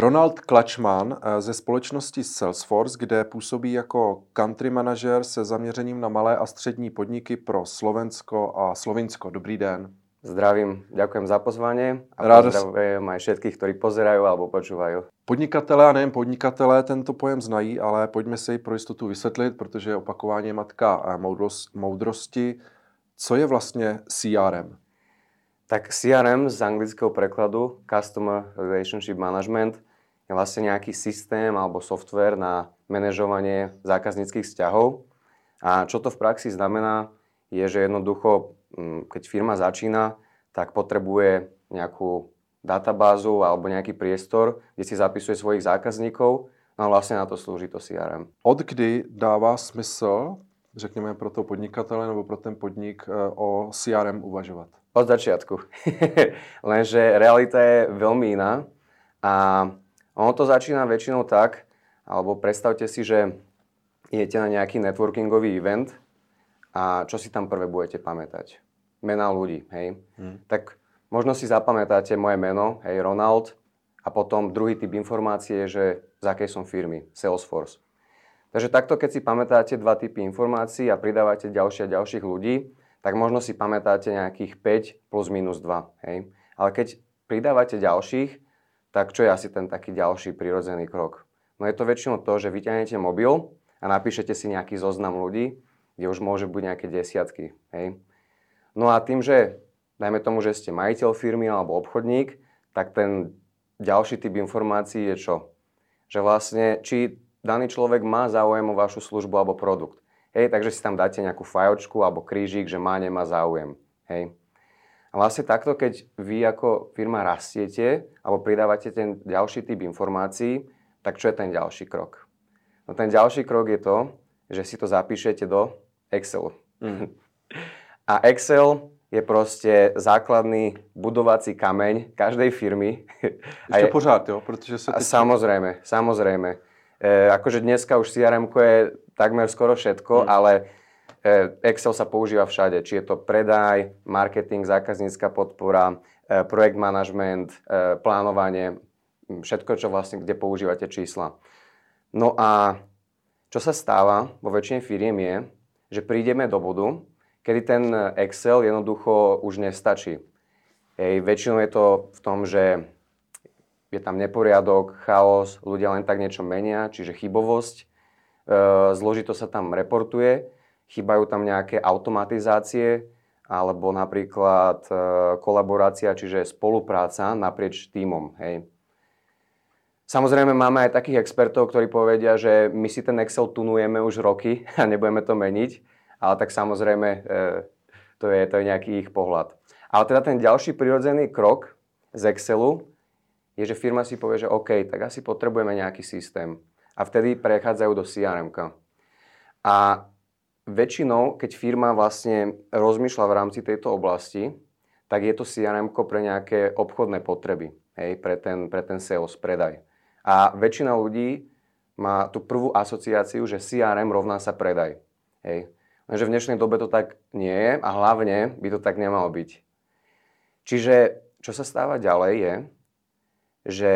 Ronald Klačman eh, ze společnosti Salesforce, kde působí jako country manager se zaměřením na malé a střední podniky pro Slovensko a Slovinsko. Dobrý den. Zdravím, ďakujem za pozvanie a Rád pozdravujem aj všetkých, ktorí pozerajú alebo počúvajú. Podnikatelé a nejen podnikatelé tento pojem znají, ale pojďme se ji pro jistotu vysvětlit, protože opakování je matka moudrosti. Co je vlastně CRM? Tak CRM z anglického prekladu Customer Relationship Management vlastne nejaký systém alebo software na manažovanie zákazníckých vzťahov. A čo to v praxi znamená, je, že jednoducho Mm, keď firma začína, tak potrebuje nejakú databázu alebo nejaký priestor, kde si zapisuje svojich zákazníkov, no a vlastne na to slúži to CRM. Od kdy dává smysl, řekněme pro toho podnikatele nebo pro ten podnik eh, o CRM uvažovať? Od začiatku. Lenže realita je veľmi iná a ono to začína väčšinou tak, alebo predstavte si, že idete na nejaký networkingový event a čo si tam prvé budete pamätať? Mená ľudí, hej. Hmm. Tak možno si zapamätáte moje meno, hej, Ronald, a potom druhý typ informácie je, že z akej som firmy, Salesforce. Takže takto, keď si pamätáte dva typy informácií a pridávate ďalšie a ďalších ľudí, tak možno si pamätáte nejakých 5 plus minus 2. Hej. Ale keď pridávate ďalších, tak čo je asi ten taký ďalší prirodzený krok? No je to väčšinou to, že vyťahnete mobil a napíšete si nejaký zoznam ľudí, kde už môže byť nejaké desiatky. Hej. No a tým, že dajme tomu, že ste majiteľ firmy alebo obchodník, tak ten ďalší typ informácií je čo? Že vlastne, či daný človek má záujem o vašu službu alebo produkt. Hej, takže si tam dáte nejakú fajočku alebo krížik, že má, nemá záujem. Hej. A vlastne takto, keď vy ako firma rastiete alebo pridávate ten ďalší typ informácií, tak čo je ten ďalší krok? No ten ďalší krok je to, že si to zapíšete do Excel. Mm. A Excel je proste základný budovací kameň každej firmy. Ešte je, pořád, jo? Protože sa teď... Samozrejme, samozrejme. E, akože dneska už crm je takmer skoro všetko, mm. ale Excel sa používa všade. Či je to predaj, marketing, zákaznícka podpora, e, projekt management, e, plánovanie, všetko, čo vlastne, kde používate čísla. No a čo sa stáva vo väčšine firiem je, že prídeme do bodu, kedy ten Excel jednoducho už nestačí. Hej, väčšinou je to v tom, že je tam neporiadok, chaos, ľudia len tak niečo menia, čiže chybovosť, e, zložito sa tam reportuje, chýbajú tam nejaké automatizácie, alebo napríklad e, kolaborácia, čiže spolupráca naprieč týmom. Hej. Samozrejme máme aj takých expertov, ktorí povedia, že my si ten Excel tunujeme už roky a nebudeme to meniť, ale tak samozrejme e, to je, to je nejaký ich pohľad. Ale teda ten ďalší prirodzený krok z Excelu je, že firma si povie, že OK, tak asi potrebujeme nejaký systém. A vtedy prechádzajú do crm A väčšinou, keď firma vlastne rozmýšľa v rámci tejto oblasti, tak je to crm pre nejaké obchodné potreby, hej, pre ten, pre ten sales, predaj. A väčšina ľudí má tú prvú asociáciu, že CRM rovná sa predaj. Hej. Lenže v dnešnej dobe to tak nie je a hlavne by to tak nemalo byť. Čiže čo sa stáva ďalej je, že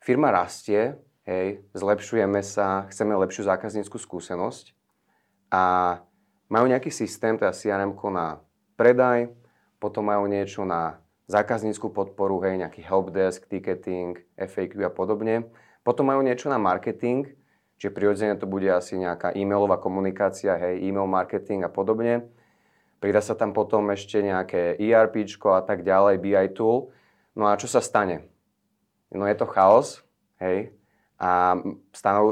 firma rastie, hej, zlepšujeme sa, chceme lepšiu zákazníckú skúsenosť a majú nejaký systém, teda CRM na predaj, potom majú niečo na zákazníckú podporu, hej, nejaký helpdesk, ticketing, FAQ a podobne. Potom majú niečo na marketing, čiže prirodzene to bude asi nejaká e-mailová komunikácia, hej, e-mail marketing a podobne. Pridá sa tam potom ešte nejaké ERP a tak ďalej, BI tool. No a čo sa stane? No je to chaos, hej, a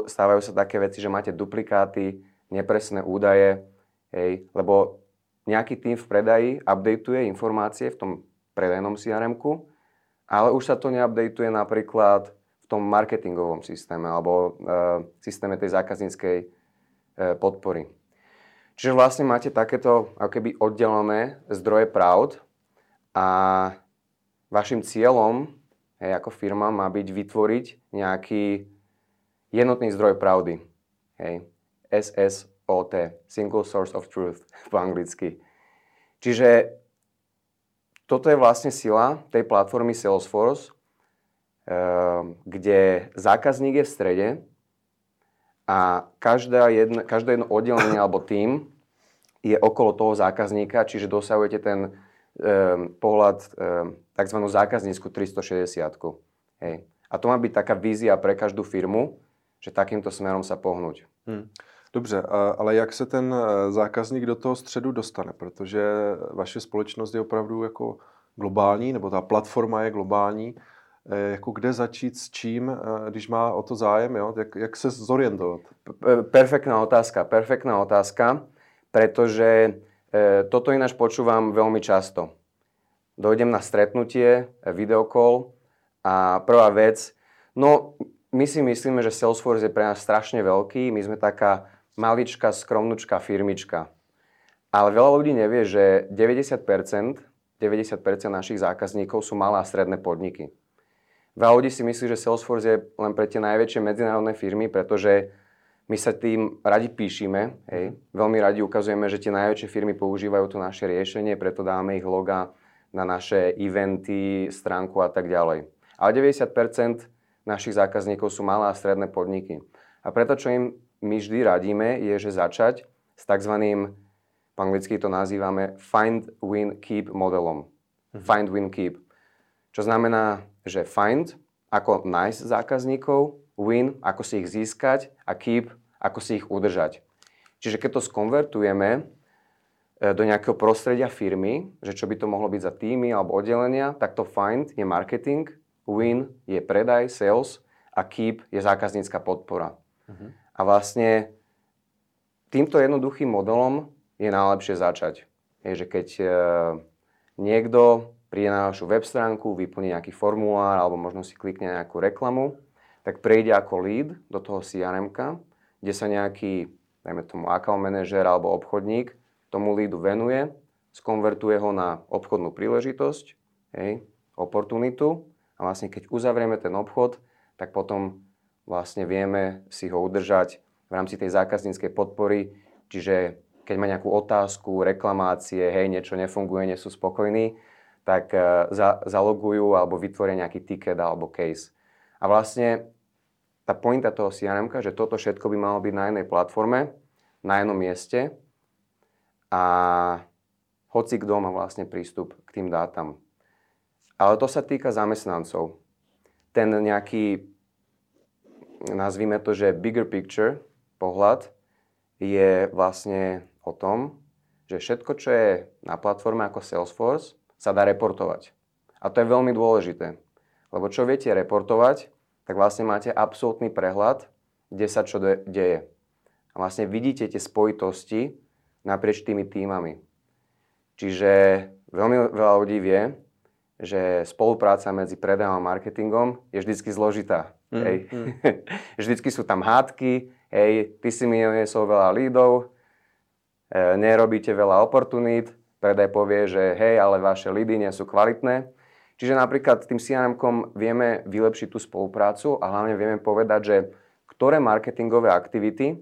stávajú sa také veci, že máte duplikáty, nepresné údaje, hej, lebo nejaký tým v predaji updateuje informácie v tom predajnom crm ale už sa to neupdateuje napríklad v tom marketingovom systéme alebo e, systéme tej zákazníckej e, podpory. Čiže vlastne máte takéto ako keby oddelené zdroje pravd a vašim cieľom hej, ako firma má byť vytvoriť nejaký jednotný zdroj pravdy. Hej. SSOT, Single Source of Truth po anglicky. Čiže toto je vlastne sila tej platformy Salesforce, kde zákazník je v strede a každá jedno, každé jedno oddelenie alebo tým je okolo toho zákazníka, čiže dosahujete ten um, pohľad um, tzv. zákaznícku 360. Hej. A to má byť taká vízia pre každú firmu, že takýmto smerom sa pohnúť. Hmm. Dobře, ale jak se ten e, zákazník do toho středu dostane? Protože vaše společnost je opravdu jako globální, nebo ta platforma je globální. E, jako kde začít s čím, e, když má o to zájem, jo? Jak, jak se zorientovat? Perfektná otázka, perfektná otázka, pretože toto ináč počúvam veľmi často. Dojdem na stretnutie, videokol a prvá vec, no my si myslíme, že Salesforce je pre nás strašne veľký, my sme taká maličká, skromnučká firmička. Ale veľa ľudí nevie, že 90%, 90% našich zákazníkov sú malé a stredné podniky. Veľa ľudí si myslí, že Salesforce je len pre tie najväčšie medzinárodné firmy, pretože my sa tým radi píšime, hej. veľmi radi ukazujeme, že tie najväčšie firmy používajú to naše riešenie, preto dáme ich loga na naše eventy, stránku a tak ďalej. Ale 90% našich zákazníkov sú malé a stredné podniky. A preto, čo im my vždy radíme, je, že začať s tzv. po anglicky to nazývame find, win, keep modelom. Mm-hmm. Find, win, keep. Čo znamená, že find, ako nájsť zákazníkov, win, ako si ich získať a keep, ako si ich udržať. Čiže keď to skonvertujeme e, do nejakého prostredia firmy, že čo by to mohlo byť za týmy alebo oddelenia, tak to find je marketing, win je predaj, sales a keep je zákaznícka podpora. Uh-huh. A vlastne týmto jednoduchým modelom je najlepšie začať. Je, že keď e, niekto príde na našu web stránku, vyplní nejaký formulár alebo možno si klikne nejakú reklamu, tak prejde ako lead do toho crm kde sa nejaký, dajme tomu, account manažer alebo obchodník tomu leadu venuje, skonvertuje ho na obchodnú príležitosť, hej, oportunitu a vlastne keď uzavrieme ten obchod, tak potom vlastne vieme si ho udržať v rámci tej zákazníckej podpory, čiže keď má nejakú otázku, reklamácie, hej, niečo nefunguje, nie sú spokojní, tak uh, za, zalogujú alebo vytvoria nejaký ticket alebo case. A vlastne tá pointa toho CRM, že toto všetko by malo byť na jednej platforme, na jednom mieste a hoci kto má vlastne prístup k tým dátam. Ale to sa týka zamestnancov. Ten nejaký nazvime to, že bigger picture pohľad je vlastne o tom, že všetko, čo je na platforme ako Salesforce, sa dá reportovať. A to je veľmi dôležité. Lebo čo viete reportovať, tak vlastne máte absolútny prehľad, kde sa čo de- deje. A vlastne vidíte tie spojitosti naprieč tými týmami. Čiže veľmi veľa ľudí vie, že spolupráca medzi predajom a marketingom je vždycky zložitá. Mm, hej. Mm. vždycky sú tam hádky, hej, ty si mi nesol veľa lídov, e, nerobíte veľa oportunít, predaj povie, že hej, ale vaše lídy nie sú kvalitné. Čiže napríklad tým crm vieme vylepšiť tú spoluprácu a hlavne vieme povedať, že ktoré marketingové aktivity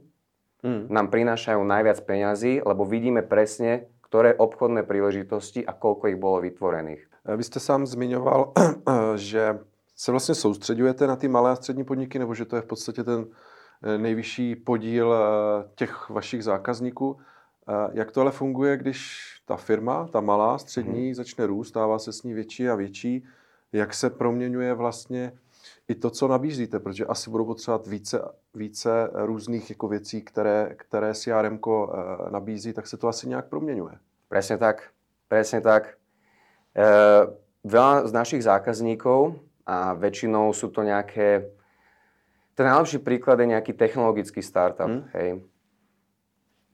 mm. nám prinášajú najviac peňazí, lebo vidíme presne, ktoré obchodné príležitosti a koľko ich bolo vytvorených. Vy jste sám zmiňoval, že se vlastně soustředujete na ty malé a střední podniky, nebo že to je v podstatě ten eh, nejvyšší podíl těch vašich zákazníků. Jak to ale funguje, když ta firma, ta malá, střední, hmm. začne růst, stává se s ní větší a větší? Jak se proměňuje vlastně i to, co nabízíte, protože asi budou potřebovat více, více různých jako věcí, které, které CRM nabízí, tak se to asi nějak proměňuje. Presne tak, presne tak. E, veľa z našich zákazníkov a väčšinou sú to nejaké... Ten najlepší príklad je nejaký technologický startup. Hmm. Hej.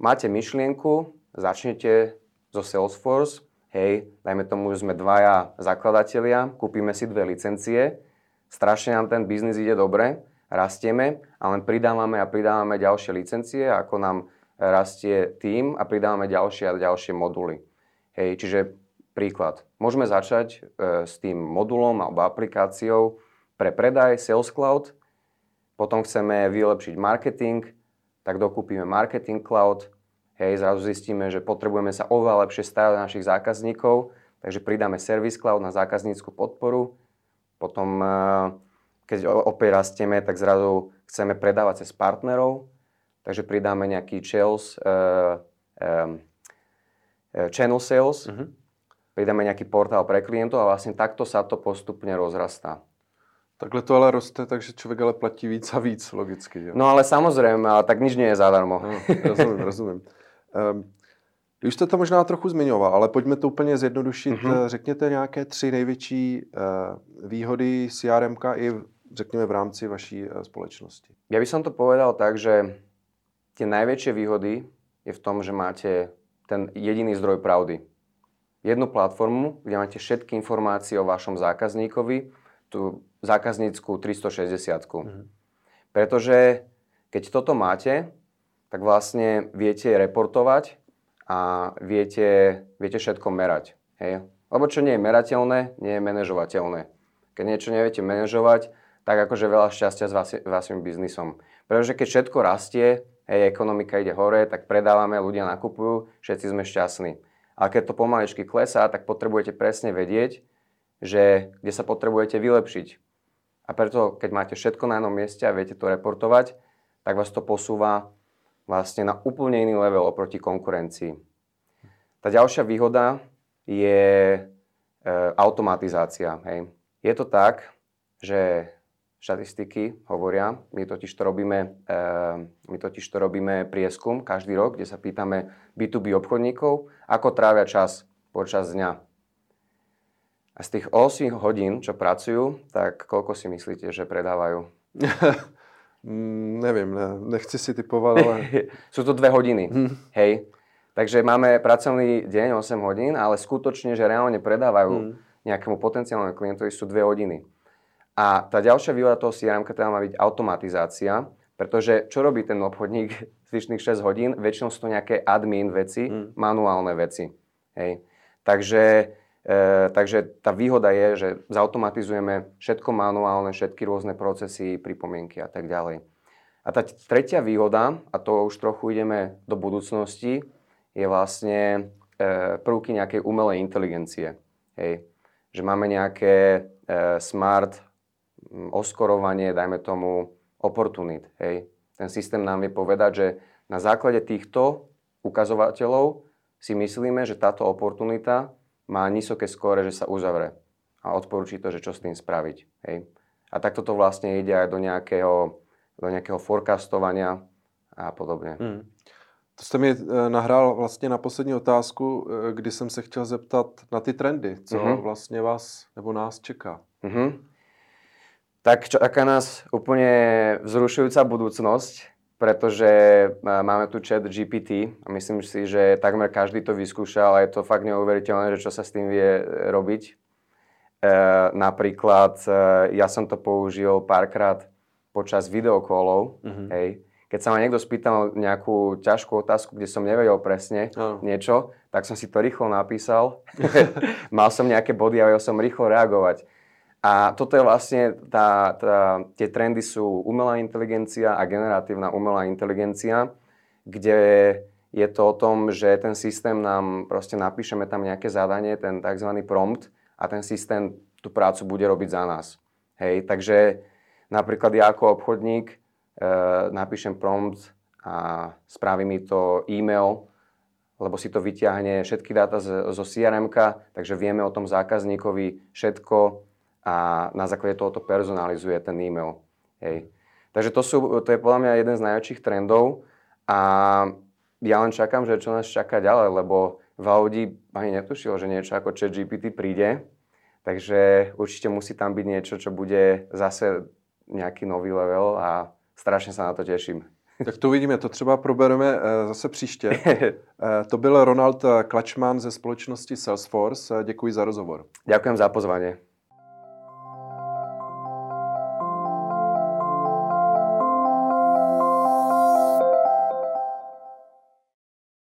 Máte myšlienku, začnete zo Salesforce, hej, dajme tomu, že sme dvaja zakladatelia, kúpime si dve licencie, strašne nám ten biznis ide dobre, rastieme a len pridávame a pridávame ďalšie licencie, ako nám rastie tým a pridávame ďalšie a ďalšie moduly. Hej, čiže príklad. Môžeme začať e, s tým modulom alebo aplikáciou pre predaj Sales Cloud, potom chceme vylepšiť marketing, tak dokúpime Marketing Cloud, hej, zrazu zistíme, že potrebujeme sa oveľa lepšie starať našich zákazníkov, takže pridáme Service Cloud na zákaznícku podporu, potom e, keď opäť rastieme, tak zrazu chceme predávať cez partnerov, takže pridáme nejaký channels, uh, um, channel sales, uh-huh. pridáme nejaký portál pre klientov a vlastne takto sa to postupne rozrastá. Takhle to ale roste, takže člověk ale platí víc a víc, logicky. Jo? No ale samozřejmě, ale tak nič nie je zadarmo. No, rozumím, rozumím. Um, už jste to možná trochu zmiňoval, ale pojďme to úplně zjednodušit. Mm-hmm. Řekněte nějaké tři největší uh, výhody CRM i řekněme v rámci vaší uh, společnosti. Ja by som to povedal tak, že tie najväčšie výhody je v tom, že máte ten jediný zdroj pravdy. Jednu platformu, kde máte všetky informácie o vašom zákazníkovi, tú zákaznícku 360. Mm-hmm. Pretože keď toto máte, tak vlastne viete reportovať a viete, viete všetko merať. Hej? Lebo čo nie je merateľné, nie je manažovateľné. Keď niečo neviete manažovať, tak akože veľa šťastia s vaši, vašim biznisom. Pretože keď všetko rastie, hej, ekonomika ide hore, tak predávame, ľudia nakupujú, všetci sme šťastní. A keď to pomaličky klesá, tak potrebujete presne vedieť, že kde sa potrebujete vylepšiť. A preto, keď máte všetko na jednom mieste a viete to reportovať, tak vás to posúva vlastne na úplne iný level oproti konkurencii. Tá ďalšia výhoda je e, automatizácia. Hej. Je to tak, že štatistiky hovoria, my totiž to robíme, e, my totiž to robíme prieskum každý rok, kde sa pýtame B2B obchodníkov, ako trávia čas počas dňa. A z tých 8 hodín, čo pracujú, tak koľko si myslíte, že predávajú? mm, neviem, ne, nechci si typovať, ale... Sú to dve hodiny, hm. hej. Takže máme pracovný deň 8 hodín, ale skutočne, že reálne predávajú hm. nejakému potenciálnemu klientovi sú dve hodiny. A tá ďalšia výhoda toho CRM teda má byť automatizácia, pretože čo robí ten obchodník zvyšných 6 hodín? Väčšinou sú to nejaké admin veci, hm. manuálne veci. Hej. Takže E, takže tá výhoda je, že zautomatizujeme všetko manuálne, všetky rôzne procesy, pripomienky a tak ďalej. A tá tretia výhoda, a to už trochu ideme do budúcnosti, je vlastne e, prvky nejakej umelej inteligencie. Hej. Že máme nejaké e, smart oskorovanie, dajme tomu, opportunit. Hej. Ten systém nám vie povedať, že na základe týchto ukazovateľov si myslíme, že táto oportunita má vysoké skóre, že sa uzavre a odporúči to, že čo s tým spraviť. Hej. A takto to vlastne ide aj do nejakého, do nejakého forecastovania a podobně. Hmm. To jste mi eh, nahrál vlastně na poslední otázku, eh, kdy jsem se chtěl zeptat na ty trendy. Co mm-hmm. vlastně vás nebo nás čeká? Mm-hmm. Tak čaká nás úplne vzrušujúca budúcnosť pretože e, máme tu chat GPT a myslím si, že takmer každý to vyskúšal a je to fakt neuveriteľné, že čo sa s tým vie e, robiť. E, napríklad e, ja som to použil párkrát počas videokolov, mm-hmm. hej. Keď sa ma niekto spýtal nejakú ťažkú otázku, kde som nevedel presne oh. niečo, tak som si to rýchlo napísal. Mal som nejaké body a vedel som rýchlo reagovať. A toto je vlastne, tá, tá, tie trendy sú umelá inteligencia a generatívna umelá inteligencia, kde je to o tom, že ten systém nám, proste napíšeme tam nejaké zadanie, ten tzv. prompt a ten systém tú prácu bude robiť za nás. Hej, takže napríklad ja ako obchodník e, napíšem prompt a spraví mi to e-mail, lebo si to vyťahne všetky dáta zo crm takže vieme o tom zákazníkovi všetko, a na základe tohoto personalizuje ten e-mail. Hej. Takže to, sú, to je podľa mňa jeden z najväčších trendov a ja len čakám, že čo nás čaká ďalej, lebo v Audi ani netušil, že niečo ako chat GPT príde, takže určite musí tam byť niečo, čo bude zase nejaký nový level a strašne sa na to teším. Tak to uvidíme, to třeba probereme eh, zase příště. Eh, to byl Ronald Klačman ze společnosti Salesforce. Děkuji za rozhovor. Ďakujem za pozvanie.